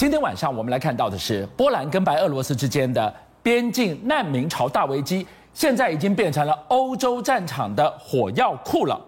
今天晚上我们来看到的是波兰跟白俄罗斯之间的边境难民潮大危机，现在已经变成了欧洲战场的火药库了。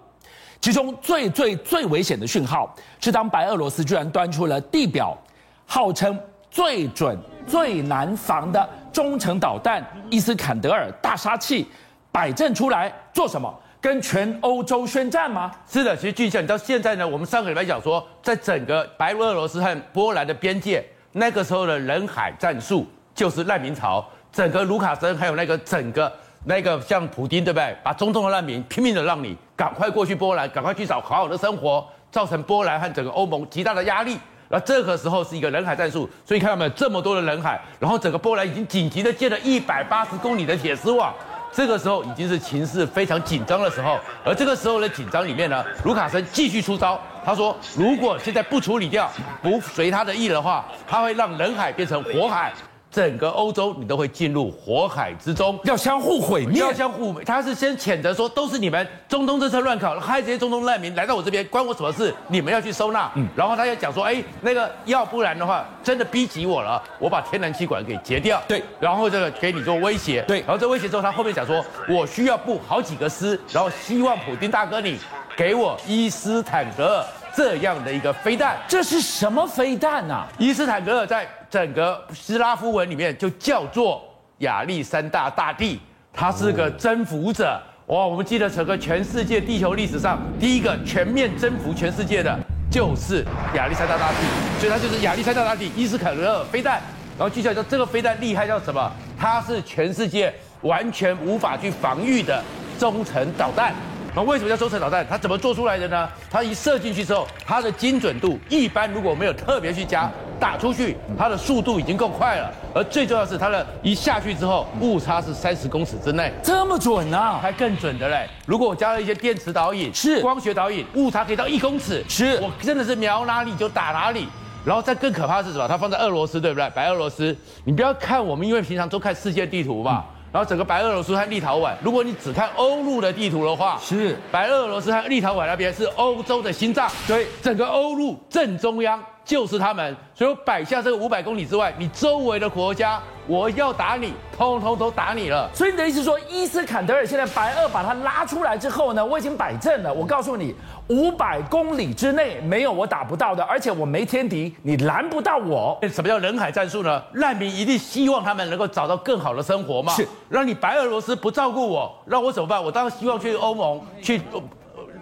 其中最最最危险的讯号是，当白俄罗斯居然端出了地表号称最准、最难防的中程导弹伊斯坎德尔大杀器摆正出来做什么？跟全欧洲宣战吗？是的，其实俊相，你到现在呢，我们上个礼拜讲说，在整个白俄罗斯和波兰的边界，那个时候的人海战术就是难民潮，整个卢卡申还有那个整个那个像普丁，对不对？把中东的难民拼命的让你赶快过去波兰，赶快去找好好的生活，造成波兰和整个欧盟极大的压力。那这个时候是一个人海战术，所以看到没有，这么多的人海，然后整个波兰已经紧急的建了一百八十公里的铁丝网。这个时候已经是情势非常紧张的时候，而这个时候的紧张里面呢，卢卡申继续出招。他说，如果现在不处理掉，不随他的意的话，他会让人海变成火海。整个欧洲你都会进入火海之中，要相互毁灭，要相互。他是先谴责说都是你们中东政策乱搞，害这些中东难民来到我这边，关我什么事？你们要去收纳。嗯，然后他又讲说，哎，那个要不然的话，真的逼急我了，我把天然气管给截掉。对，然后这个给你做威胁。对，然后这威胁之后，他后面讲说，我需要布好几个师，然后希望普丁大哥你给我伊斯坦格尔这样的一个飞弹。这是什么飞弹啊？伊斯坦格尔在。整个斯拉夫文里面就叫做亚历山大大帝，他是个征服者哇！我们记得整个全世界地球历史上第一个全面征服全世界的就是亚历山大大帝，所以他就是亚历山大大帝伊斯坦格尔飞弹。然后接下来说这个飞弹厉害叫什么？它是全世界完全无法去防御的中程导弹。那为什么叫中程导弹？它怎么做出来的呢？它一射进去之后，它的精准度一般如果没有特别去加。打出去，它的速度已经够快了，而最重要的是它的一下去之后，误差是三十公尺之内，这么准啊，还更准的嘞！如果我加了一些电磁导引，是光学导引，误差可以到一公尺，是我真的是瞄哪里就打哪里。然后再更可怕的是什么？它放在俄罗斯，对不对？白俄罗斯，你不要看我们，因为平常都看世界地图吧。嗯、然后整个白俄罗斯和立陶宛，如果你只看欧陆的地图的话，是。白俄罗斯和立陶宛那边是欧洲的心脏，对，整个欧陆正中央。就是他们，所以我摆下这个五百公里之外，你周围的国家，我要打你，通通都打你了。所以你的意思说，伊斯坎德尔现在白俄把他拉出来之后呢，我已经摆正了。我告诉你，五百公里之内没有我打不到的，而且我没天敌，你拦不到我。什么叫人海战术呢？难民一定希望他们能够找到更好的生活嘛。是，让你白俄罗斯不照顾我，让我怎么办？我当然希望去欧盟，去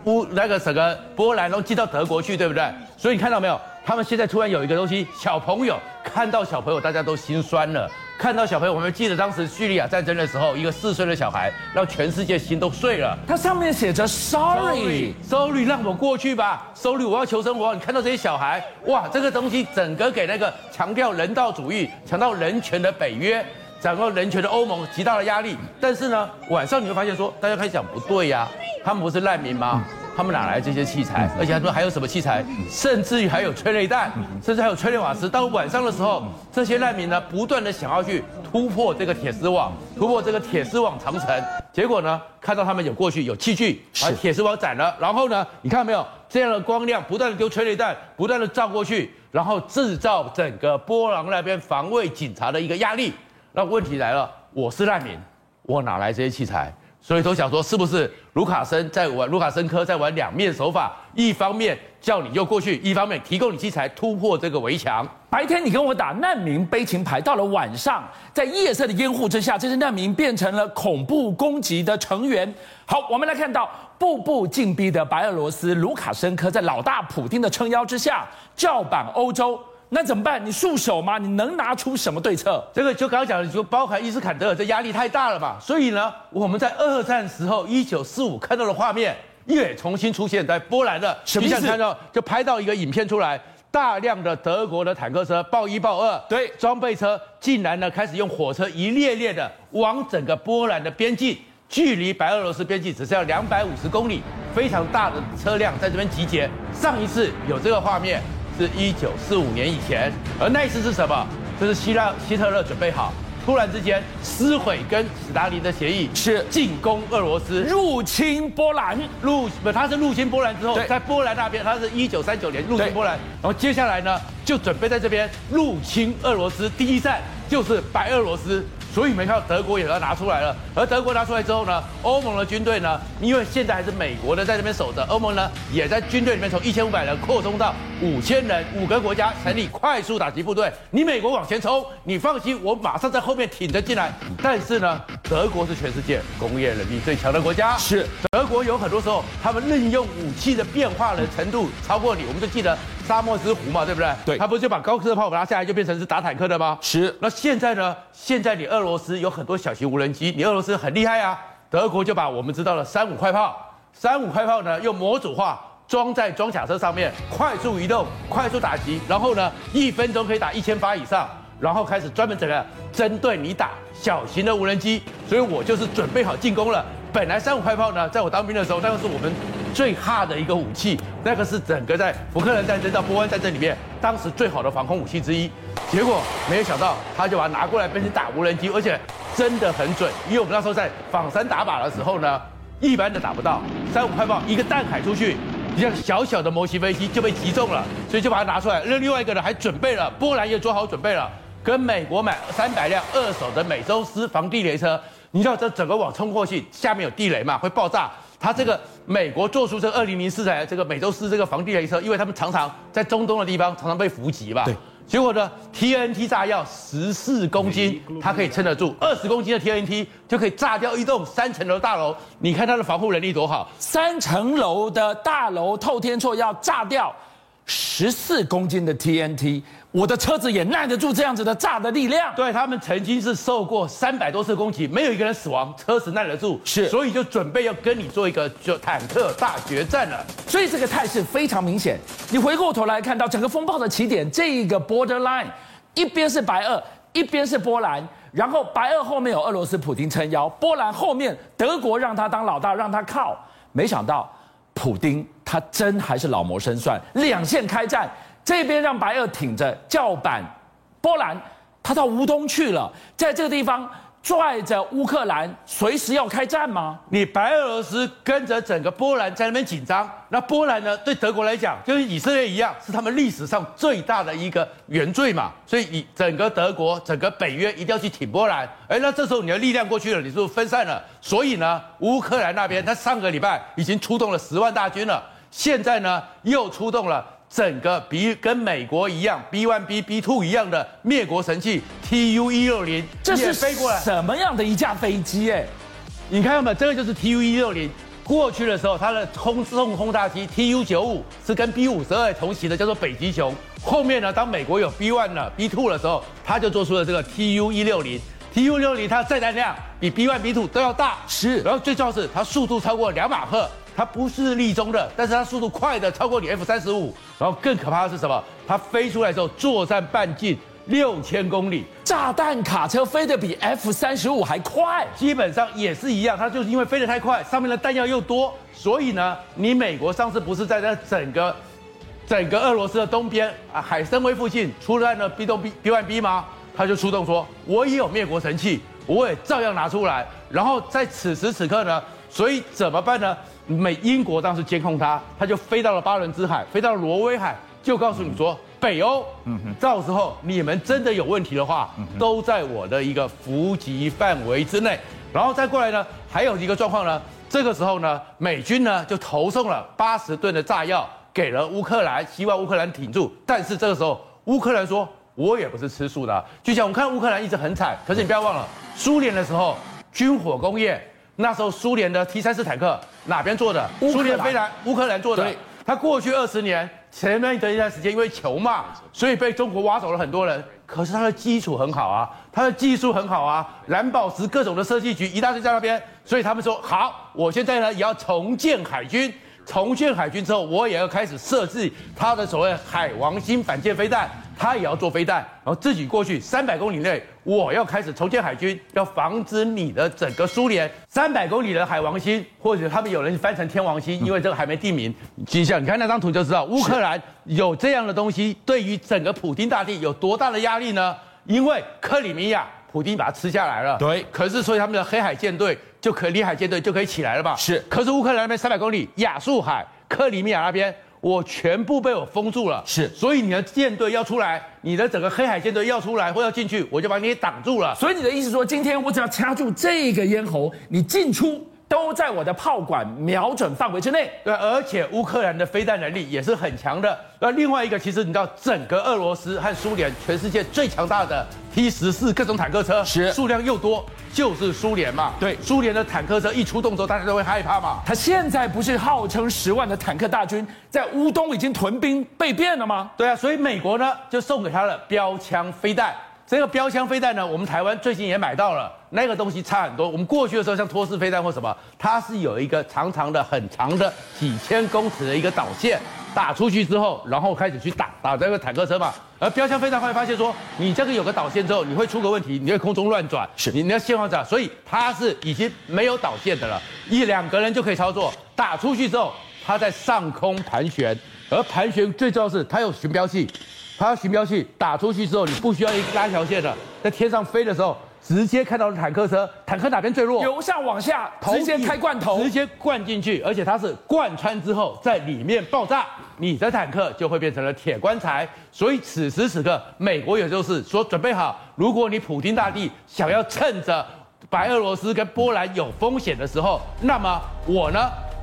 乌那个什么波兰，然后寄到德国去，对不对？所以你看到没有？他们现在突然有一个东西，小朋友看到小朋友，大家都心酸了。看到小朋友，我们记得当时叙利亚战争的时候，一个四岁的小孩让全世界心都碎了。它上面写着 “Sorry”，Sorry，sorry, 让我过去吧。Sorry，我要求生活。你看到这些小孩，哇，这个东西整个给那个强调人道主义、强调人权的北约，整个人权的欧盟极大的压力。但是呢，晚上你会发现说，大家开始讲不对呀、啊，他们不是难民吗？嗯他们哪来这些器材？而且他说还有什么器材？甚至于还有催泪弹，甚至还有催泪瓦斯。到晚上的时候，这些难民呢，不断的想要去突破这个铁丝网，突破这个铁丝网长城。结果呢，看到他们有过去有器具，把铁丝网斩了。然后呢，你看到没有？这样的光亮，不断的丢催泪弹，不断的照过去，然后制造整个波兰那边防卫警察的一个压力。那问题来了，我是难民，我哪来这些器材？所以都想说，是不是卢卡申在玩？卢卡申科在玩两面手法，一方面叫你又过去，一方面提供你器材突破这个围墙。白天你跟我打难民悲情牌，到了晚上，在夜色的掩护之下，这些难民变成了恐怖攻击的成员。好，我们来看到步步紧逼的白俄罗斯，卢卡申科在老大普丁的撑腰之下，叫板欧洲。那怎么办？你束手吗？你能拿出什么对策？这个就刚刚讲的，就包含伊斯坎德尔，这压力太大了嘛。所以呢，我们在二战时候一九四五看到的画面，也重新出现在波兰的。什么意思？看到就拍到一个影片出来，大量的德国的坦克车，豹一、豹二，对，装备车竟然呢开始用火车一列列的往整个波兰的边境，距离白俄罗斯边境只剩要两百五十公里，非常大的车辆在这边集结。上一次有这个画面。是一九四五年以前，而那一次是什么？就是希腊希特勒准备好，突然之间撕毁跟斯大林的协议，是。进攻俄罗斯，入侵波兰，入不他是入侵波兰之后，在波兰那边，他是一九三九年入侵波兰，然后接下来呢，就准备在这边入侵俄罗斯，第一站就是白俄罗斯。所以你们看到德国也要拿出来了，而德国拿出来之后呢，欧盟的军队呢，因为现在还是美国的在这边守着，欧盟呢也在军队里面从一千五百人扩充到五千人，五个国家成立快速打击部队。你美国往前冲，你放心，我马上在后面挺着进来。但是呢，德国是全世界工业能力最强的国家，是德国有很多时候他们任用武器的变化的程度超过你，我们就记得。沙漠之狐嘛，对不对？对，他不是就把高射炮拿下来，就变成是打坦克的吗？是。那现在呢？现在你俄罗斯有很多小型无人机，你俄罗斯很厉害啊。德国就把我们知道的三五快炮，三五快炮呢，用模组化装在装甲车上面，快速移动，快速打击，然后呢，一分钟可以打一千发以上，然后开始专门整个针对你打小型的无人机。所以我就是准备好进攻了。本来三五快炮呢，在我当兵的时候，那个是我们最哈的一个武器，那个是整个在福克兰战争到波湾战争里面，当时最好的防空武器之一。结果没有想到，他就把它拿过来变成打无人机，而且真的很准。因为我们那时候在仿山打靶的时候呢，一般的打不到，三五快炮一个弹海出去，你像小小的模型飞机就被击中了，所以就把它拿出来。那另外一个呢，还准备了，波兰也做好准备了，跟美国买三百辆二手的美洲狮防地雷车。你知道这整个网冲过去，下面有地雷嘛，会爆炸。它这个美国做出这二零零四台这个美洲狮这个防地雷车，因为他们常常在中东的地方常常被伏击吧。对。结果呢，TNT 炸药十四公斤，它可以撑得住；二十公斤的 TNT 就可以炸掉一栋三层楼大楼。你看它的防护能力多好，三层楼的大楼透天厝要炸掉十四公斤的 TNT。我的车子也耐得住这样子的炸的力量。对，他们曾经是受过三百多次攻击，没有一个人死亡，车子耐得住，是，所以就准备要跟你做一个就坦克大决战了。所以这个态势非常明显。你回过头来看到整个风暴的起点，这一个 borderline，一边是白俄，一边是波兰，然后白俄后面有俄罗斯普京撑腰，波兰后面德国让他当老大，让他靠。没想到普丁他真还是老谋深算，两线开战。这边让白俄挺着叫板，波兰他到乌东去了，在这个地方拽着乌克兰，随时要开战吗？你白俄罗斯跟着整个波兰在那边紧张，那波兰呢？对德国来讲，就跟以色列一样，是他们历史上最大的一个原罪嘛。所以，以整个德国、整个北约一定要去挺波兰。哎，那这时候你的力量过去了，你是不是分散了？所以呢，乌克兰那边他上个礼拜已经出动了十万大军了，现在呢又出动了。整个比跟美国一样，B one B B two 一样的灭国神器 T U 一六零这是飞过来什么样的一架飞机？哎，你看到没有？这个就是 T U 一六零。过去的时候，它的空自动轰炸机 T U 九五是跟 B 五十二同型的，叫做北极熊。后面呢，当美国有 B one 了、B two 的时候，它就做出了这个 T U 一六零。TU-160 它的载弹量比 B one、B two 都要大，是。然后最重要是它速度超过两马赫。它不是立中的，但是它速度快的超过你 F 三十五，然后更可怕的是什么？它飞出来之后作战半径六千公里，炸弹卡车飞得比 F 三十五还快，基本上也是一样。它就是因为飞得太快，上面的弹药又多，所以呢，你美国上次不是在那整个整个俄罗斯的东边啊海参崴附近出来了 B 动 B B one B 吗？他就出动说，我也有灭国神器，我也照样拿出来。然后在此时此刻呢，所以怎么办呢？美英国当时监控他，他就飞到了巴伦支海，飞到了挪威海，就告诉你说，北欧，嗯哼，到时候你们真的有问题的话，都在我的一个伏击范围之内。然后再过来呢，还有一个状况呢，这个时候呢，美军呢就投送了八十吨的炸药给了乌克兰，希望乌克兰挺住。但是这个时候，乌克兰说，我也不是吃素的啊。就像我们看乌克兰一直很惨，可是你不要忘了，苏联的时候军火工业。那时候苏联的 T 三四坦克哪边做的？苏联飞来乌克兰做的。他过去二十年前面的一段时间，因为穷嘛，所以被中国挖走了很多人。可是他的基础很好啊，他的技术很好啊，蓝宝石各种的设计局一大堆在那边，所以他们说好，我现在呢也要重建海军。重建海军之后，我也要开始设置他的所谓海王星反舰飞弹。他也要做飞弹，然后自己过去三百公里内，我要开始重建海军，要防止你的整个苏联三百公里的海王星，或者他们有人翻成天王星，因为这个还没定名。接下来你看那张图就知道，乌克兰有这样的东西，对于整个普丁大帝有多大的压力呢？因为克里米亚，普丁把它吃下来了，对。可是所以他们的黑海舰队就可以，里海舰队就可以起来了吧？是。可是乌克兰那边三百公里，亚速海、克里米亚那边。我全部被我封住了。是，所以你的舰队要出来，你的整个黑海舰队要出来或要进去，我就把你给挡住了。所以你的意思说，今天我只要掐住这个咽喉，你进出。都在我的炮管瞄准范围之内。对，而且乌克兰的飞弹能力也是很强的。那另外一个，其实你知道，整个俄罗斯和苏联，全世界最强大的 T 十四各种坦克车，是数量又多，就是苏联嘛。对，苏联的坦克车一出动之后，大家都会害怕嘛。他现在不是号称十万的坦克大军在乌东已经屯兵备变了吗？对啊，所以美国呢就送给他了标枪飞弹。这个标枪飞弹呢，我们台湾最近也买到了，那个东西差很多。我们过去的时候，像托式飞弹或什么，它是有一个长长的、很长的几千公尺的一个导线，打出去之后，然后开始去打打这个坦克车嘛。而标枪飞弹会发现说，你这个有个导线之后，你会出个问题，你会空中乱转，是你你要线往转，所以它是已经没有导线的了，一两个人就可以操作。打出去之后，它在上空盘旋，而盘旋最重要是它有寻标器。它有寻标器打出去之后，你不需要一拉条线的，在天上飞的时候，直接看到了坦克车，坦克哪边最弱，由上往下直接开罐头，直接灌进去，而且它是贯穿之后在里面爆炸，你的坦克就会变成了铁棺材。所以此时此刻，美国也就是说准备好，如果你普京大帝想要趁着白俄罗斯跟波兰有风险的时候，那么我呢？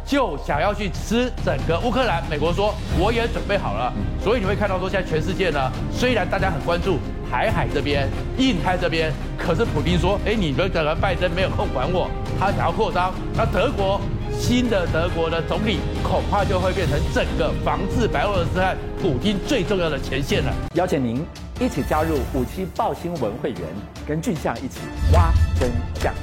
就想要去吃整个乌克兰，美国说我也准备好了，所以你会看到说现在全世界呢，虽然大家很关注台海这边、印太这边，可是普京说，哎，你们整个拜登没有空管我，他想要扩张，那德国新的德国的总理恐怕就会变成整个防治白俄罗斯和普京最重要的前线了。邀请您一起加入五七报新闻会员，跟俊相一起挖真相。